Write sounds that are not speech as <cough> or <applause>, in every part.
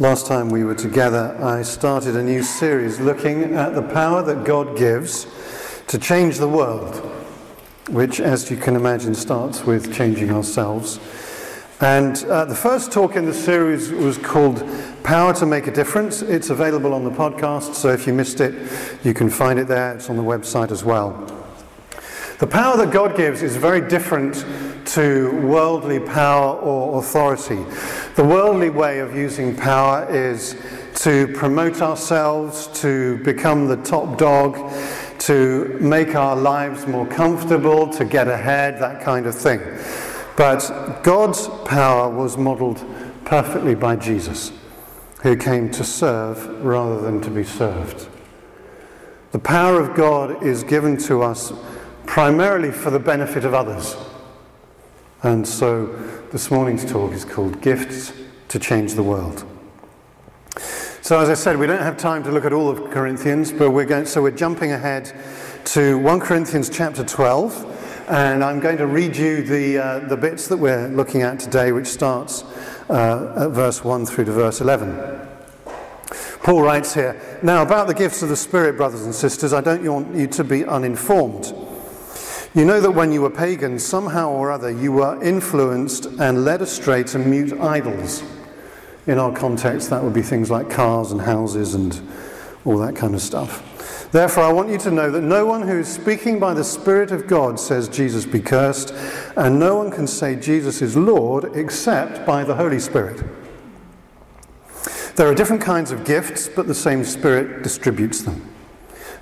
Last time we were together, I started a new series looking at the power that God gives to change the world, which, as you can imagine, starts with changing ourselves. And uh, the first talk in the series was called Power to Make a Difference. It's available on the podcast, so if you missed it, you can find it there. It's on the website as well. The power that God gives is very different to worldly power or authority. The worldly way of using power is to promote ourselves, to become the top dog, to make our lives more comfortable, to get ahead, that kind of thing. But God's power was modeled perfectly by Jesus, who came to serve rather than to be served. The power of God is given to us primarily for the benefit of others. And so this morning's talk is called Gifts to Change the World. So, as I said, we don't have time to look at all of Corinthians, but we're going, so we're jumping ahead to 1 Corinthians chapter 12, and I'm going to read you the, uh, the bits that we're looking at today, which starts uh, at verse 1 through to verse 11. Paul writes here Now, about the gifts of the Spirit, brothers and sisters, I don't want you to be uninformed. You know that when you were pagans, somehow or other, you were influenced and led astray to mute idols. In our context, that would be things like cars and houses and all that kind of stuff. Therefore, I want you to know that no one who is speaking by the Spirit of God says Jesus be cursed, and no one can say Jesus is Lord except by the Holy Spirit. There are different kinds of gifts, but the same Spirit distributes them.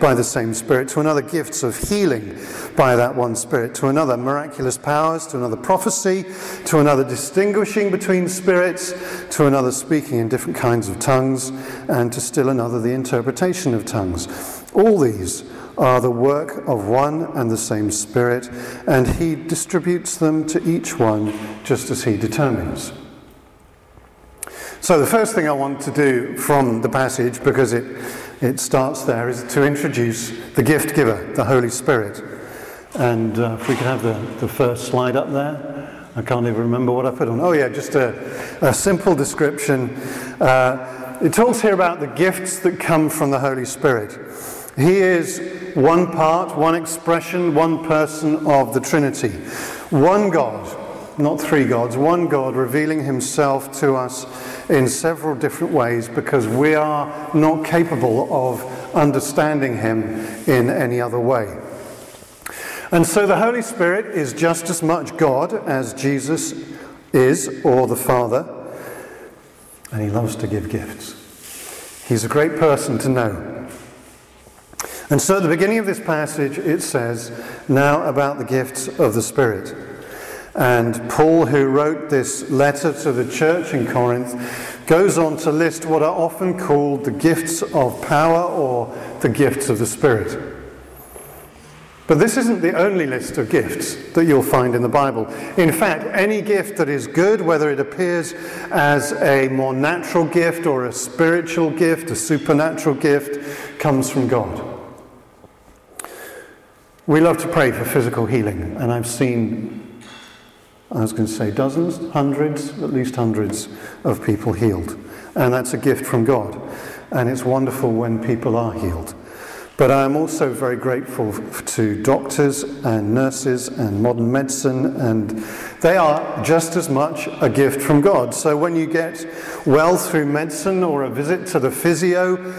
by the same Spirit, to another, gifts of healing by that one Spirit, to another, miraculous powers, to another, prophecy, to another, distinguishing between spirits, to another, speaking in different kinds of tongues, and to still another, the interpretation of tongues. All these are the work of one and the same Spirit, and He distributes them to each one just as He determines. So, the first thing I want to do from the passage, because it it starts there is to introduce the gift giver, the Holy Spirit. And uh, if we could have the, the first slide up there. I can't even remember what I put on. Oh, yeah, just a, a simple description. Uh, it talks here about the gifts that come from the Holy Spirit. He is one part, one expression, one person of the Trinity. One God, not three gods, one God revealing himself to us in several different ways because we are not capable of understanding him in any other way. And so the Holy Spirit is just as much God as Jesus is, or the Father, and he loves to give gifts. He's a great person to know. And so at the beginning of this passage, it says, Now about the gifts of the Spirit. And Paul, who wrote this letter to the church in Corinth, goes on to list what are often called the gifts of power or the gifts of the Spirit. But this isn't the only list of gifts that you'll find in the Bible. In fact, any gift that is good, whether it appears as a more natural gift or a spiritual gift, a supernatural gift, comes from God. We love to pray for physical healing, and I've seen I was going to say dozens, hundreds, at least hundreds of people healed. And that's a gift from God. And it's wonderful when people are healed. But I am also very grateful to doctors and nurses and modern medicine, and they are just as much a gift from God. So when you get well through medicine or a visit to the physio,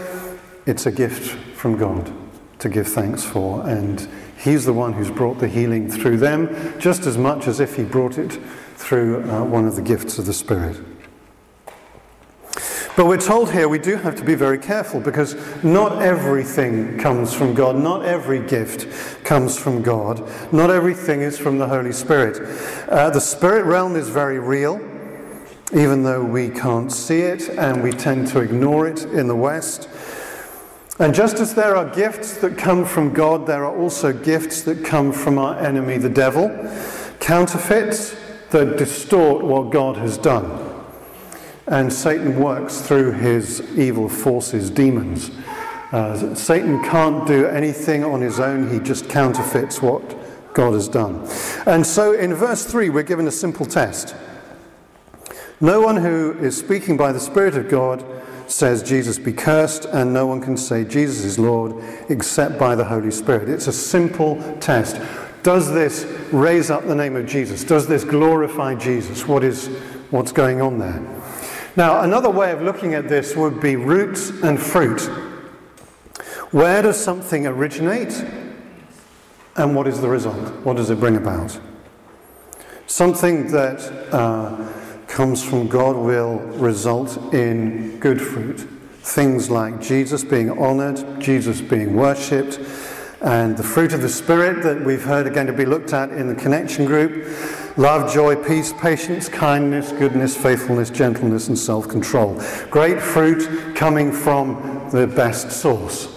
it's a gift from God to give thanks for. And He's the one who's brought the healing through them, just as much as if He brought it through uh, one of the gifts of the Spirit. But we're told here we do have to be very careful because not everything comes from God. Not every gift comes from God. Not everything is from the Holy Spirit. Uh, the spirit realm is very real, even though we can't see it and we tend to ignore it in the West. And just as there are gifts that come from God, there are also gifts that come from our enemy, the devil, counterfeits that distort what God has done. And Satan works through his evil forces, demons. Uh, Satan can't do anything on his own, he just counterfeits what God has done. And so in verse 3, we're given a simple test. No one who is speaking by the Spirit of God says, Jesus be cursed, and no one can say, Jesus is Lord, except by the Holy Spirit. It's a simple test. Does this raise up the name of Jesus? Does this glorify Jesus? What is, what's going on there? Now, another way of looking at this would be roots and fruit. Where does something originate? And what is the result? What does it bring about? Something that uh, comes from God will result in good fruit. Things like Jesus being honored, Jesus being worshipped, and the fruit of the Spirit that we've heard are going to be looked at in the connection group love, joy, peace, patience, kindness, goodness, faithfulness, gentleness, and self control. Great fruit coming from the best source.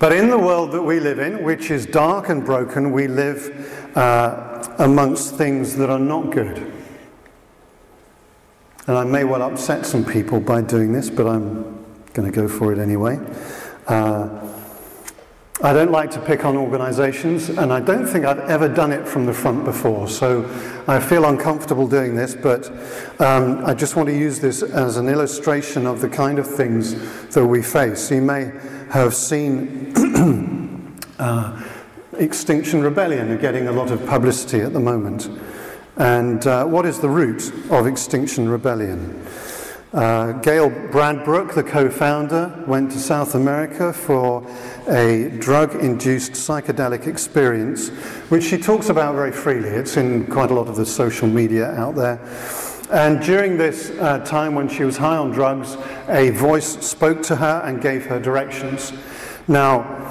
But in the world that we live in, which is dark and broken, we live uh, amongst things that are not good. And I may well upset some people by doing this, but I'm going to go for it anyway. Uh, I don't like to pick on organisations, and I don't think I've ever done it from the front before, so I feel uncomfortable doing this, but um, I just want to use this as an illustration of the kind of things that we face. You may have seen <clears throat> uh, Extinction Rebellion getting a lot of publicity at the moment. And uh, what is the root of Extinction Rebellion? Uh, Gail Bradbrook, the co founder, went to South America for a drug induced psychedelic experience, which she talks about very freely. It's in quite a lot of the social media out there. And during this uh, time when she was high on drugs, a voice spoke to her and gave her directions. Now,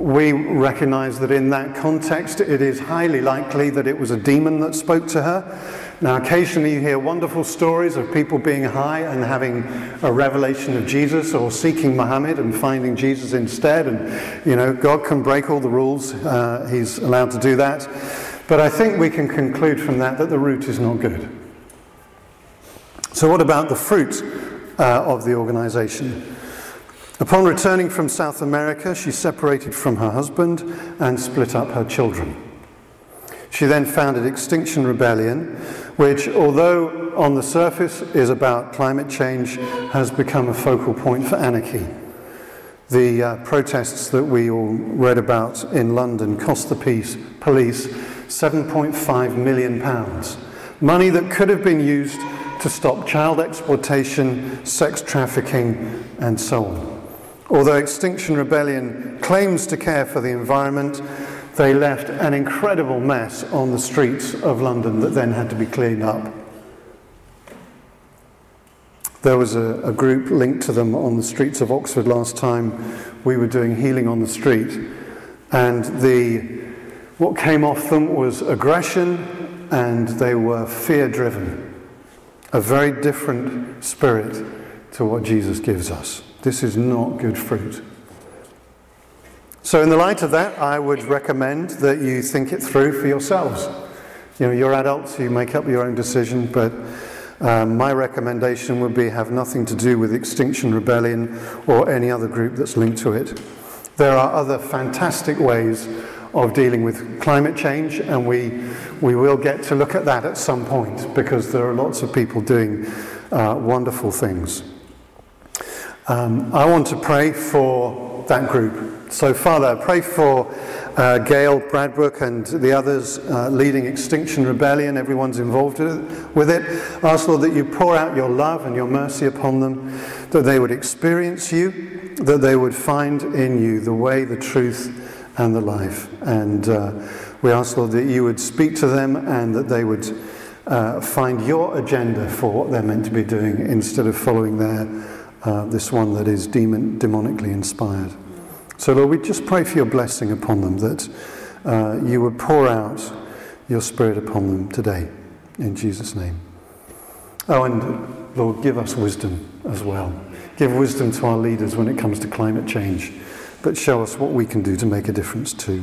we recognize that in that context, it is highly likely that it was a demon that spoke to her. Now, occasionally you hear wonderful stories of people being high and having a revelation of Jesus or seeking Muhammad and finding Jesus instead. And, you know, God can break all the rules, uh, He's allowed to do that. But I think we can conclude from that that the root is not good. So, what about the fruit uh, of the organization? Upon returning from South America, she separated from her husband and split up her children. She then founded Extinction Rebellion, which, although on the surface is about climate change, has become a focal point for anarchy. The uh, protests that we all read about in London cost the peace, police 7.5 million pounds. Money that could have been used to stop child exploitation, sex trafficking, and so on. Although Extinction Rebellion claims to care for the environment, they left an incredible mess on the streets of London that then had to be cleaned up. There was a, a, group linked to them on the streets of Oxford last time we were doing healing on the street, and the, what came off them was aggression and they were fear driven. A very different spirit to what Jesus gives us. This is not good fruit. So, in the light of that, I would recommend that you think it through for yourselves. You know, you're adults, you make up your own decision, but um, my recommendation would be have nothing to do with Extinction Rebellion or any other group that's linked to it. There are other fantastic ways of dealing with climate change, and we, we will get to look at that at some point because there are lots of people doing uh, wonderful things. Um, I want to pray for that group so, Father, pray for uh, Gail Bradbrook and the others uh, leading Extinction Rebellion, everyone's involved with it. Ask, Lord, that you pour out your love and your mercy upon them, that they would experience you, that they would find in you the way, the truth, and the life. And uh, we ask, Lord, that you would speak to them and that they would uh, find your agenda for what they're meant to be doing instead of following their, uh, this one that is demon, demonically inspired. So, Lord, we just pray for your blessing upon them, that uh, you would pour out your Spirit upon them today, in Jesus' name. Oh, and Lord, give us wisdom as well. give wisdom to our leaders when it comes to climate change, but show us what we can do to make a difference too.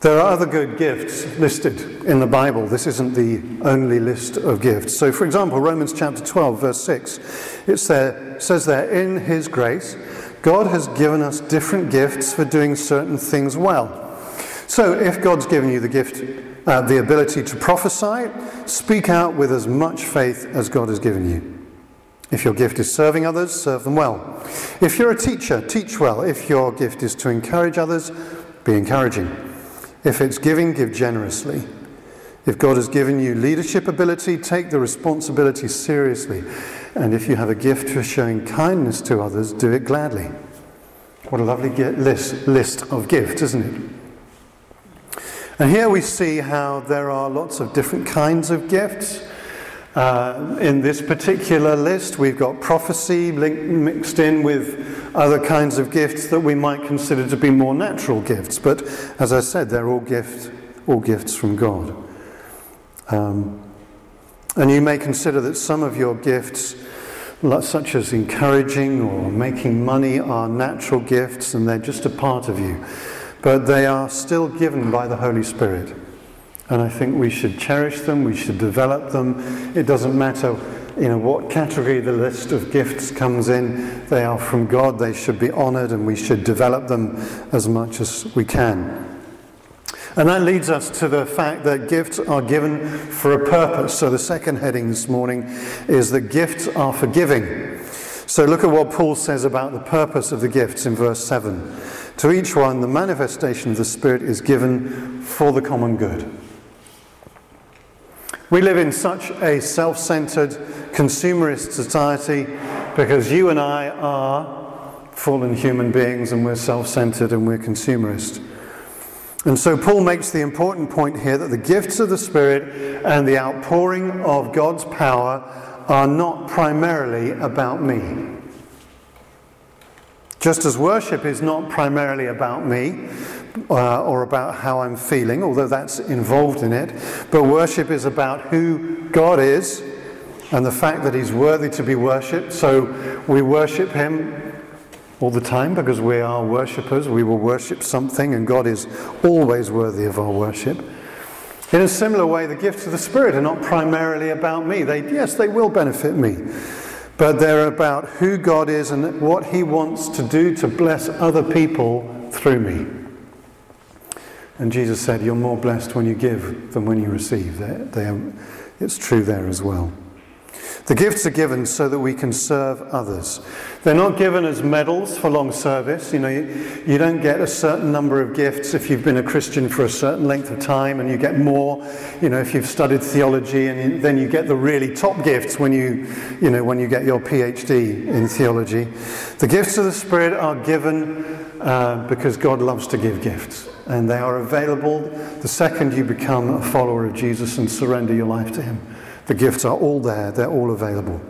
There are other good gifts listed in the Bible. This isn't the only list of gifts. So, for example, Romans chapter 12, verse 6, it says there, In His grace, God has given us different gifts for doing certain things well. So, if God's given you the gift, uh, the ability to prophesy, speak out with as much faith as God has given you. If your gift is serving others, serve them well. If you're a teacher, teach well. If your gift is to encourage others, be encouraging. If it's giving, give generously. If God has given you leadership ability, take the responsibility seriously. And if you have a gift for showing kindness to others, do it gladly. What a lovely list, list of gifts, isn't it? And here we see how there are lots of different kinds of gifts. Uh, in this particular list, we've got prophecy mixed in with other kinds of gifts that we might consider to be more natural gifts. But as I said, they're all gifts, all gifts from God. Um, and you may consider that some of your gifts, such as encouraging or making money, are natural gifts and they're just a part of you. But they are still given by the Holy Spirit. And I think we should cherish them, we should develop them. It doesn't matter you know, what category the list of gifts comes in, they are from God, they should be honored, and we should develop them as much as we can. And that leads us to the fact that gifts are given for a purpose. So the second heading this morning is that gifts are for giving. So look at what Paul says about the purpose of the gifts in verse 7. To each one, the manifestation of the Spirit is given for the common good. We live in such a self centered, consumerist society because you and I are fallen human beings and we're self centered and we're consumerist. And so Paul makes the important point here that the gifts of the Spirit and the outpouring of God's power are not primarily about me. Just as worship is not primarily about me, uh, or about how I'm feeling, although that's involved in it. But worship is about who God is and the fact that He's worthy to be worshipped. So we worship Him all the time because we are worshippers. We will worship something, and God is always worthy of our worship. In a similar way, the gifts of the Spirit are not primarily about me. They, yes, they will benefit me, but they're about who God is and what He wants to do to bless other people through me. And Jesus said, You're more blessed when you give than when you receive. They, they are, it's true there as well. The gifts are given so that we can serve others. They're not given as medals for long service. You know, you, you, don't get a certain number of gifts if you've been a Christian for a certain length of time, and you get more, you know, if you've studied theology, and you, then you get the really top gifts when you, you know, when you get your PhD in theology. The gifts of the Spirit are given uh, because God loves to give gifts and they are available the second you become a follower of Jesus and surrender your life to Him. The gifts are all there, they're all available.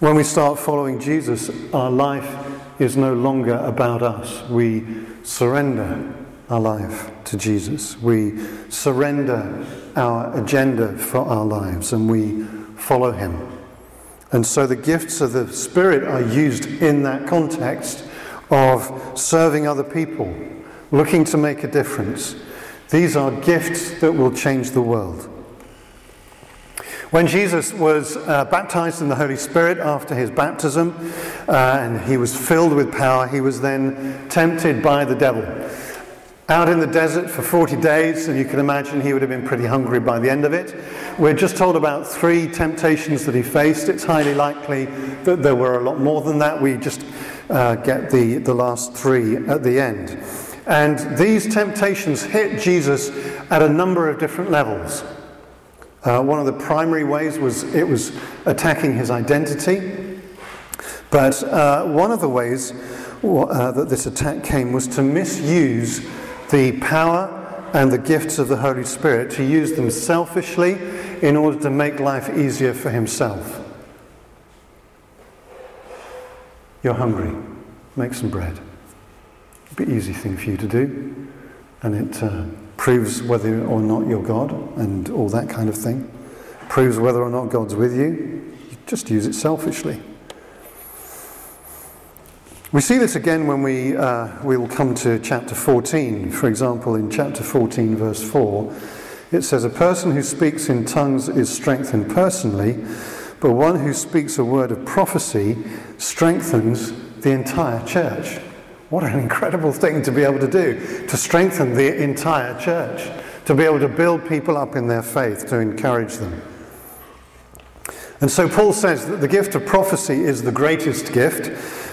When we start following Jesus, our life is no longer about us. We surrender our life to Jesus. We surrender our agenda for our lives and we follow Him. And so the gifts of the Spirit are used in that context of serving other people, looking to make a difference. These are gifts that will change the world. When Jesus was uh, baptized in the Holy Spirit after his baptism, uh, and he was filled with power, he was then tempted by the devil. Out in the desert for 40 days, and you can imagine he would have been pretty hungry by the end of it. We're just told about three temptations that he faced. It's highly likely that there were a lot more than that. We just uh, get the, the last three at the end. And these temptations hit Jesus at a number of different levels. Uh, one of the primary ways was it was attacking his identity. But uh, one of the ways uh, that this attack came was to misuse the power and the gifts of the Holy Spirit, to use them selfishly in order to make life easier for himself. You're hungry. Make some bread. It'd be easy thing for you to do. And it uh, proves whether or not you're God and all that kind of thing. Proves whether or not God's with you. You just use it selfishly. We see this again when we, uh, we will come to chapter 14. For example, in chapter 14, verse 4, it says, A person who speaks in tongues is strengthened personally, but one who speaks a word of prophecy strengthens the entire church. What an incredible thing to be able to do, to strengthen the entire church, to be able to build people up in their faith, to encourage them. And so Paul says that the gift of prophecy is the greatest gift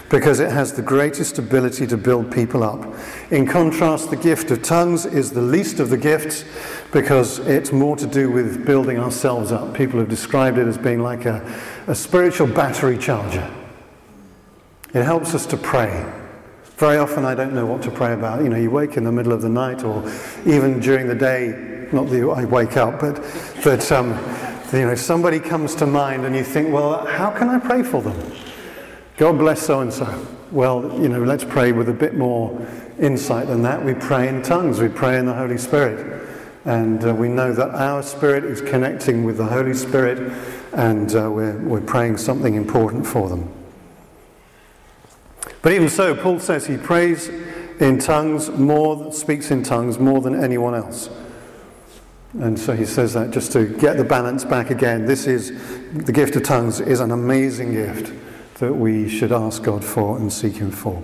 because it has the greatest ability to build people up. In contrast, the gift of tongues is the least of the gifts because it's more to do with building ourselves up. People have described it as being like a, a spiritual battery charger. It helps us to pray. Very often I don't know what to pray about. You know, you wake in the middle of the night or even during the day, not that I wake up, but that um, you know, somebody comes to mind and you think, well, how can I pray for them? God bless so and so. Well, you know, let's pray with a bit more insight than that. We pray in tongues, we pray in the Holy Spirit. And uh, we know that our spirit is connecting with the Holy Spirit, and uh, we're, we're praying something important for them. But even so, Paul says he prays in tongues more, speaks in tongues more than anyone else. And so he says that just to get the balance back again. This is the gift of tongues is an amazing gift that we should ask God for and seek Him for.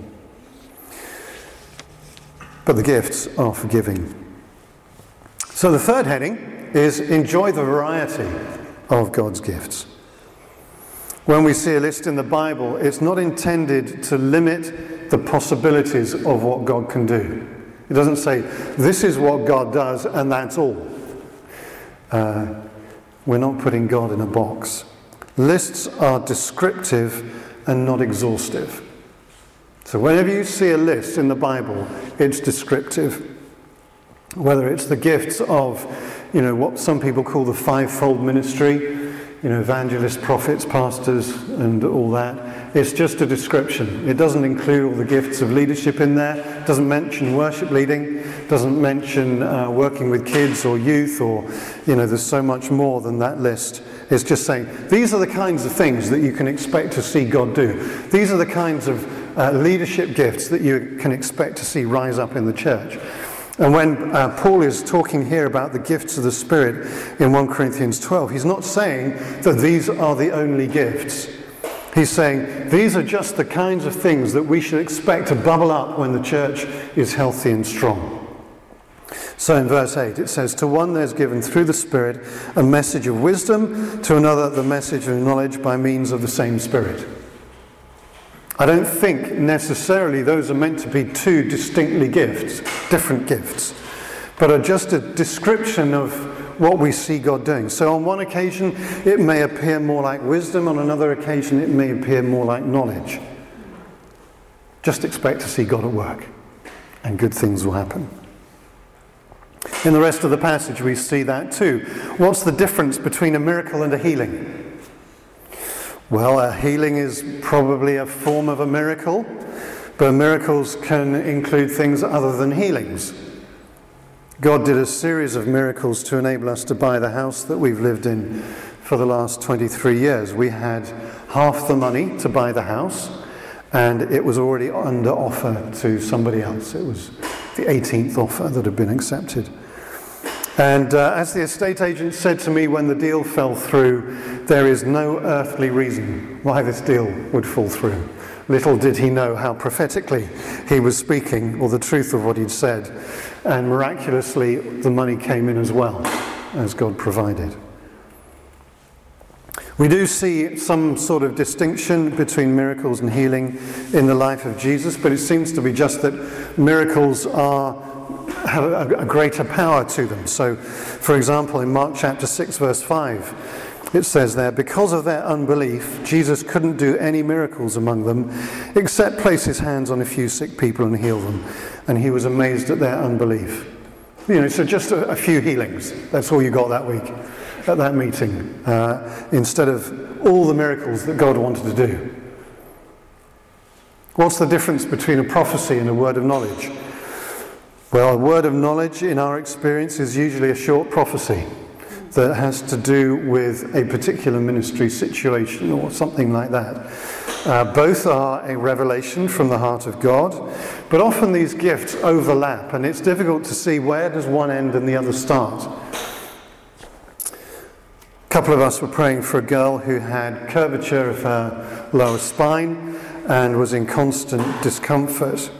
But the gifts are forgiving. So the third heading is enjoy the variety of God's gifts. When we see a list in the Bible, it's not intended to limit the possibilities of what God can do. It doesn't say, this is what God does and that's all. Uh, we're not putting God in a box. Lists are descriptive and not exhaustive. So, whenever you see a list in the Bible, it's descriptive. Whether it's the gifts of, you know, what some people call the fivefold ministry, you know, evangelists, prophets, pastors, and all that, it's just a description. It doesn't include all the gifts of leadership in there, doesn't mention worship leading, doesn't mention uh, working with kids or youth, or, you know, there's so much more than that list. It's just saying, these are the kinds of things that you can expect to see God do. These are the kinds of uh, leadership gifts that you can expect to see rise up in the church. And when uh, Paul is talking here about the gifts of the Spirit in 1 Corinthians 12, he's not saying that these are the only gifts. He's saying these are just the kinds of things that we should expect to bubble up when the church is healthy and strong. So in verse 8 it says, To one there's given through the Spirit a message of wisdom, to another the message of knowledge by means of the same Spirit. I don't think necessarily those are meant to be two distinctly gifts, different gifts, but are just a description of what we see God doing. So on one occasion it may appear more like wisdom, on another occasion it may appear more like knowledge. Just expect to see God at work, and good things will happen. In the rest of the passage, we see that too. What's the difference between a miracle and a healing? Well, a healing is probably a form of a miracle, but miracles can include things other than healings. God did a series of miracles to enable us to buy the house that we've lived in for the last 23 years. We had half the money to buy the house, and it was already under offer to somebody else. It was the 18th offer that had been accepted. And uh, as the estate agent said to me when the deal fell through, there is no earthly reason why this deal would fall through. Little did he know how prophetically he was speaking, or the truth of what he'd said. And miraculously, the money came in as well, as God provided. We do see some sort of distinction between miracles and healing in the life of Jesus, but it seems to be just that miracles are have a, a greater power to them. So, for example, in Mark chapter 6, verse 5, it says there, because of their unbelief, Jesus couldn't do any miracles among them except place his hands on a few sick people and heal them. And he was amazed at their unbelief. You know, so just a, a few healings. That's all you got that week at that meeting uh, instead of all the miracles that God wanted to do. What's the difference between a prophecy and a word of knowledge? Well, a word of knowledge in our experience is usually a short prophecy that has to do with a particular ministry situation or something like that. Uh, both are a revelation from the heart of God, but often these gifts overlap and it's difficult to see where does one end and the other start. A couple of us were praying for a girl who had curvature of her lower spine and was in constant discomfort.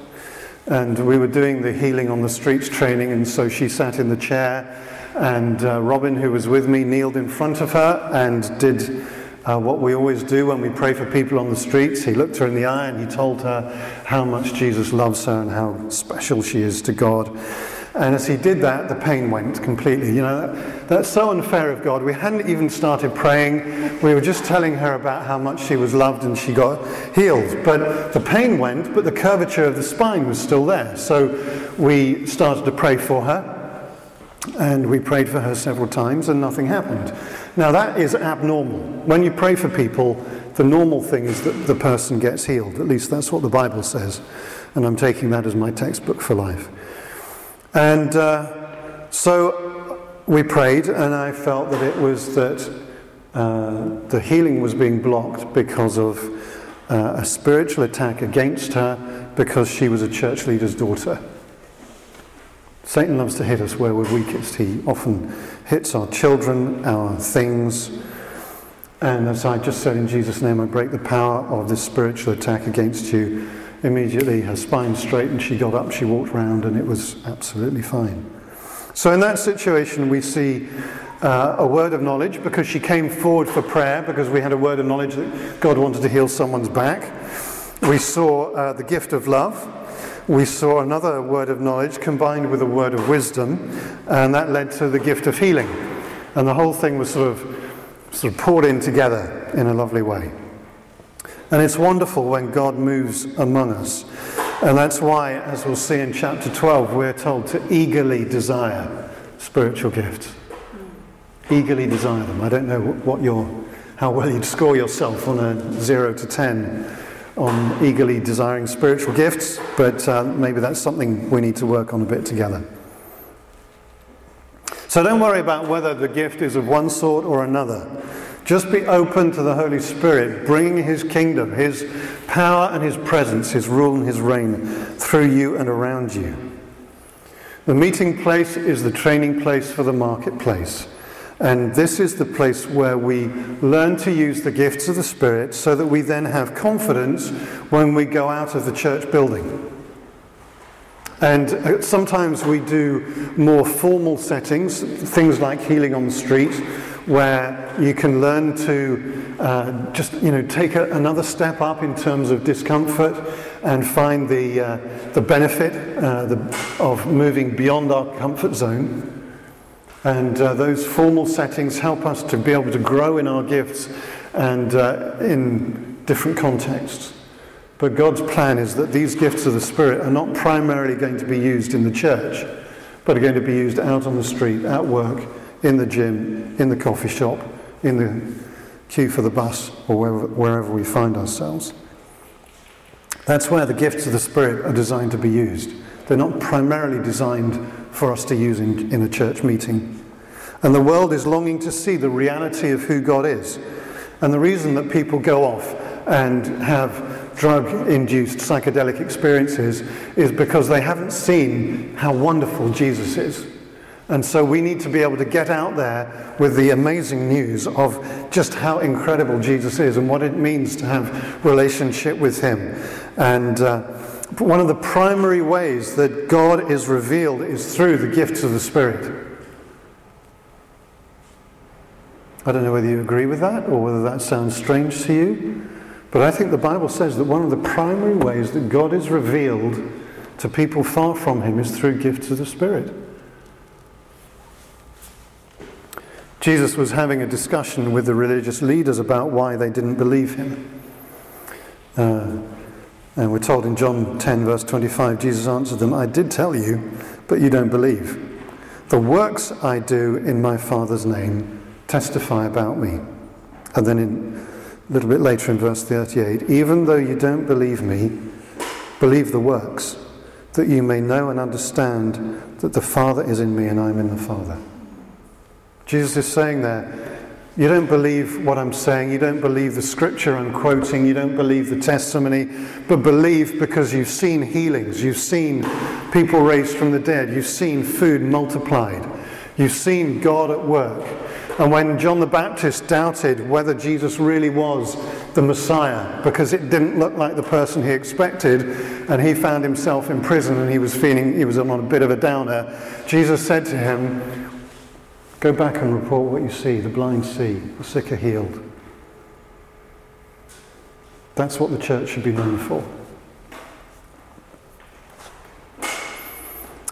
And we were doing the healing on the streets training, and so she sat in the chair, and uh, Robin, who was with me, kneeled in front of her and did uh, what we always do when we pray for people on the streets. He looked her in the eye and he told her how much Jesus loves her and how special she is to God. And as he did that, the pain went completely. You know, that, that's so unfair of God. We hadn't even started praying. We were just telling her about how much she was loved and she got healed. But the pain went, but the curvature of the spine was still there. So we started to pray for her. And we prayed for her several times and nothing happened. Now, that is abnormal. When you pray for people, the normal thing is that the person gets healed. At least that's what the Bible says. And I'm taking that as my textbook for life. And uh, so we prayed, and I felt that it was that uh, the healing was being blocked because of uh, a spiritual attack against her because she was a church leader's daughter. Satan loves to hit us where we're weakest. He often hits our children, our things. And as I just said in Jesus' name, I break the power of this spiritual attack against you. Immediately, her spine straightened, she got up, she walked around, and it was absolutely fine. So, in that situation, we see uh, a word of knowledge because she came forward for prayer because we had a word of knowledge that God wanted to heal someone's back. We saw uh, the gift of love we saw another word of knowledge combined with a word of wisdom, and that led to the gift of healing. And the whole thing was sort of, sort of poured in together in a lovely way. And it's wonderful when God moves among us. And that's why, as we'll see in chapter 12, we're told to eagerly desire spiritual gifts. Eagerly desire them. I don't know what your, how well you'd score yourself on a 0 to 10 on eagerly desiring spiritual gifts, but uh, maybe that's something we need to work on a bit together. So don't worry about whether the gift is of one sort or another. Just be open to the Holy Spirit bringing His kingdom, His power and His presence, His rule and His reign through you and around you. The meeting place is the training place for the marketplace. And this is the place where we learn to use the gifts of the Spirit so that we then have confidence when we go out of the church building. And uh, sometimes we do more formal settings, things like healing on the street, where you can learn to uh, just you know take a, another step up in terms of discomfort and find the uh, the benefit uh, the, of moving beyond our comfort zone. And uh, those formal settings help us to be able to grow in our gifts and uh, in different contexts. But God's plan is that these gifts of the Spirit are not primarily going to be used in the church, but are going to be used out on the street, at work, in the gym, in the coffee shop, in the queue for the bus, or wherever, wherever we find ourselves. That's where the gifts of the Spirit are designed to be used. They're not primarily designed for us to use in, in a church meeting. And the world is longing to see the reality of who God is. And the reason that people go off and have drug induced psychedelic experiences is because they haven't seen how wonderful Jesus is. And so we need to be able to get out there with the amazing news of just how incredible Jesus is and what it means to have relationship with him. And uh, one of the primary ways that God is revealed is through the gifts of the Spirit. I don't know whether you agree with that or whether that sounds strange to you, but I think the Bible says that one of the primary ways that God is revealed to people far from Him is through gifts of the Spirit. Jesus was having a discussion with the religious leaders about why they didn't believe Him. Uh, and we're told in John 10, verse 25, Jesus answered them, I did tell you, but you don't believe. The works I do in my Father's name testify about me. And then in, a little bit later in verse 38, even though you don't believe me, believe the works. that you may know and understand that the Father is in me and I am in the Father. Jesus is saying there, you don't believe what I'm saying, you don't believe the scripture I'm quoting, you don't believe the testimony, but believe because you've seen healings, you've seen people raised from the dead, you've seen food multiplied, you've seen God at work. And when John the Baptist doubted whether Jesus really was the Messiah because it didn't look like the person he expected, and he found himself in prison and he was feeling he was on a bit of a downer, Jesus said to him, Go back and report what you see. The blind see, the sick are healed. That's what the church should be known for.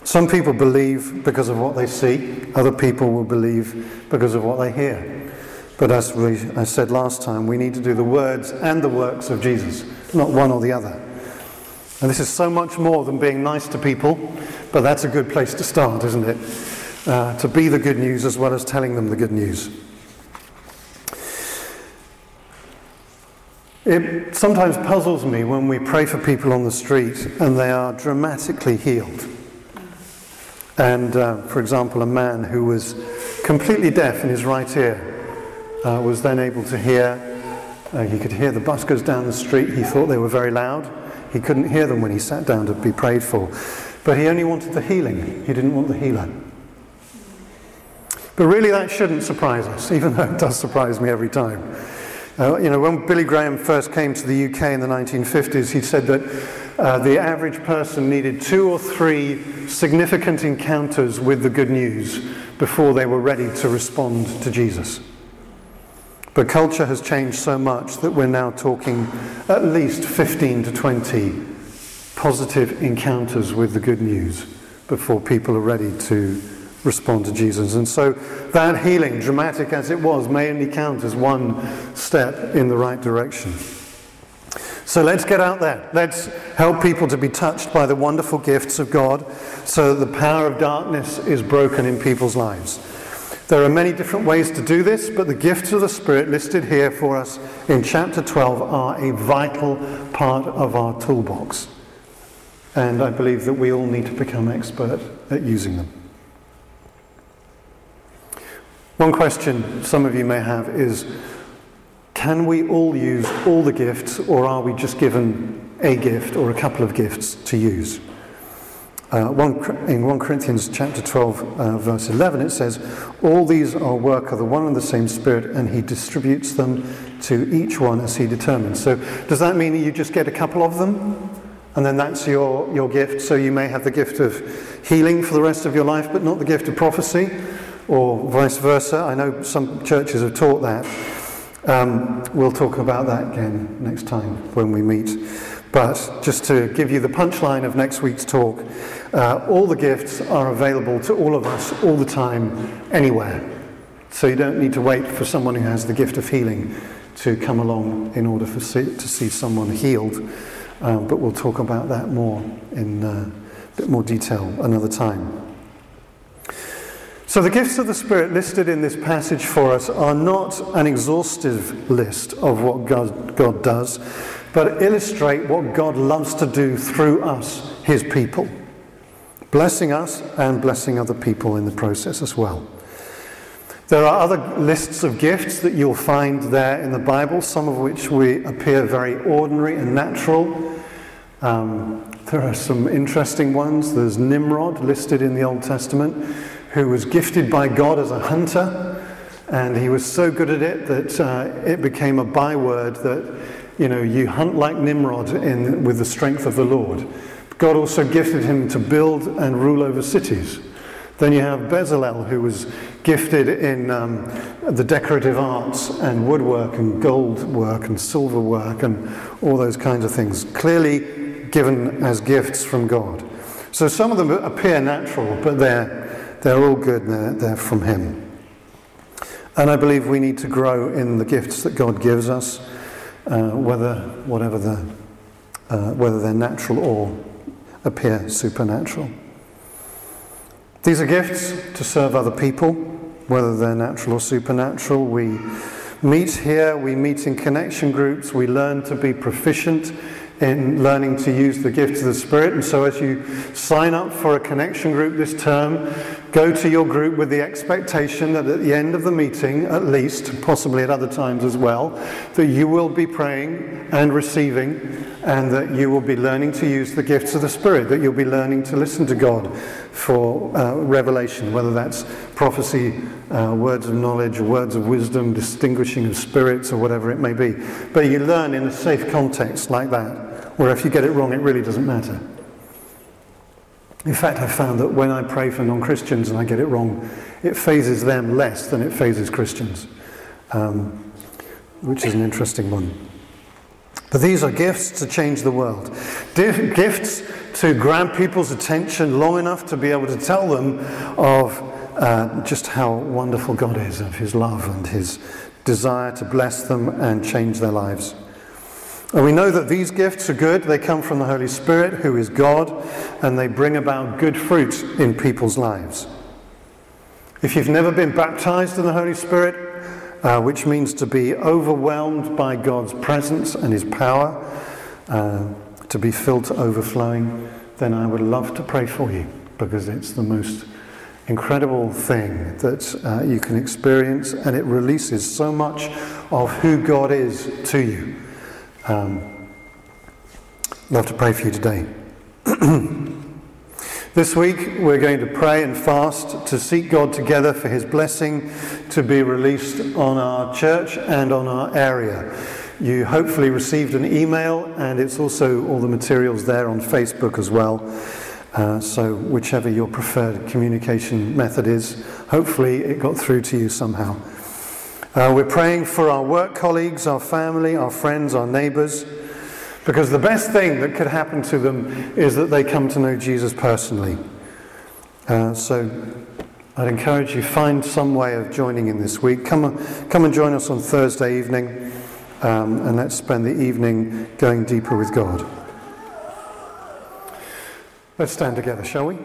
Some people believe because of what they see, other people will believe because of what they hear. But as we, I said last time, we need to do the words and the works of Jesus, not one or the other. And this is so much more than being nice to people, but that's a good place to start, isn't it? Uh, to be the good news as well as telling them the good news. It sometimes puzzles me when we pray for people on the street and they are dramatically healed. And, uh, for example, a man who was completely deaf in his right ear uh, was then able to hear. Uh, he could hear the buskers down the street. He thought they were very loud. He couldn't hear them when he sat down to be prayed for. But he only wanted the healing, he didn't want the healer. But really, that shouldn't surprise us, even though it does surprise me every time. Uh, you know, when Billy Graham first came to the UK in the 1950s, he said that uh, the average person needed two or three significant encounters with the good news before they were ready to respond to Jesus. But culture has changed so much that we're now talking at least 15 to 20 positive encounters with the good news before people are ready to respond to Jesus. And so that healing, dramatic as it was, may only count as one step in the right direction. So let's get out there. Let's help people to be touched by the wonderful gifts of God so that the power of darkness is broken in people's lives. There are many different ways to do this, but the gifts of the Spirit listed here for us in chapter 12 are a vital part of our toolbox. And I believe that we all need to become expert at using them. One question some of you may have is can we all use all the gifts, or are we just given a gift or a couple of gifts to use? Uh, one, in 1 Corinthians chapter 12, uh, verse 11, it says, All these are work of the one and the same Spirit, and He distributes them to each one as He determines. So, does that mean that you just get a couple of them? And then that's your, your gift. So, you may have the gift of healing for the rest of your life, but not the gift of prophecy, or vice versa. I know some churches have taught that. Um, we'll talk about that again next time when we meet. But just to give you the punchline of next week's talk, uh, all the gifts are available to all of us all the time, anywhere. So you don't need to wait for someone who has the gift of healing to come along in order for see, to see someone healed. Um, but we'll talk about that more in uh, a bit more detail another time. So, the gifts of the Spirit listed in this passage for us are not an exhaustive list of what God, God does, but illustrate what God loves to do through us, His people, blessing us and blessing other people in the process as well. There are other lists of gifts that you'll find there in the Bible, some of which we appear very ordinary and natural. Um, there are some interesting ones. There's Nimrod listed in the Old Testament who was gifted by God as a hunter, and he was so good at it that uh, it became a byword that, you know, you hunt like Nimrod in, with the strength of the Lord. God also gifted him to build and rule over cities. Then you have Bezalel, who was gifted in um, the decorative arts and woodwork and gold work and silver work and all those kinds of things, clearly given as gifts from God. So some of them appear natural, but they're they're all good, they're, they're from Him. And I believe we need to grow in the gifts that God gives us, uh, whether, whatever the, uh, whether they're natural or appear supernatural. These are gifts to serve other people, whether they're natural or supernatural. We meet here, we meet in connection groups, we learn to be proficient in learning to use the gifts of the Spirit. And so, as you sign up for a connection group this term, go to your group with the expectation that at the end of the meeting, at least, possibly at other times as well, that you will be praying and receiving, and that you will be learning to use the gifts of the Spirit, that you'll be learning to listen to God for uh, revelation, whether that's prophecy, uh, words of knowledge, words of wisdom, distinguishing of spirits, or whatever it may be. But you learn in a safe context like that, where if you get it wrong, it really doesn't matter. In fact, I've found that when I pray for non Christians and I get it wrong, it fazes them less than it fazes Christians, um, which is an interesting one. But these are gifts to change the world. Gifts to grab people's attention long enough to be able to tell them of uh, just how wonderful God is, of His love and His desire to bless them and change their lives. And we know that these gifts are good. They come from the Holy Spirit, who is God, and they bring about good fruit in people's lives. If you've never been baptized in the Holy Spirit, uh, which means to be overwhelmed by God's presence and His power, uh, to be filled to overflowing, then I would love to pray for you because it's the most incredible thing that uh, you can experience and it releases so much of who God is to you. Um, love to pray for you today. <clears throat> This week, we're going to pray and fast to seek God together for His blessing to be released on our church and on our area. You hopefully received an email, and it's also all the materials there on Facebook as well. Uh, so, whichever your preferred communication method is, hopefully it got through to you somehow. Uh, we're praying for our work colleagues, our family, our friends, our neighbours. Because the best thing that could happen to them is that they come to know Jesus personally. Uh, so I'd encourage you find some way of joining in this week. Come, come and join us on Thursday evening, um, and let's spend the evening going deeper with God. Let's stand together, shall we?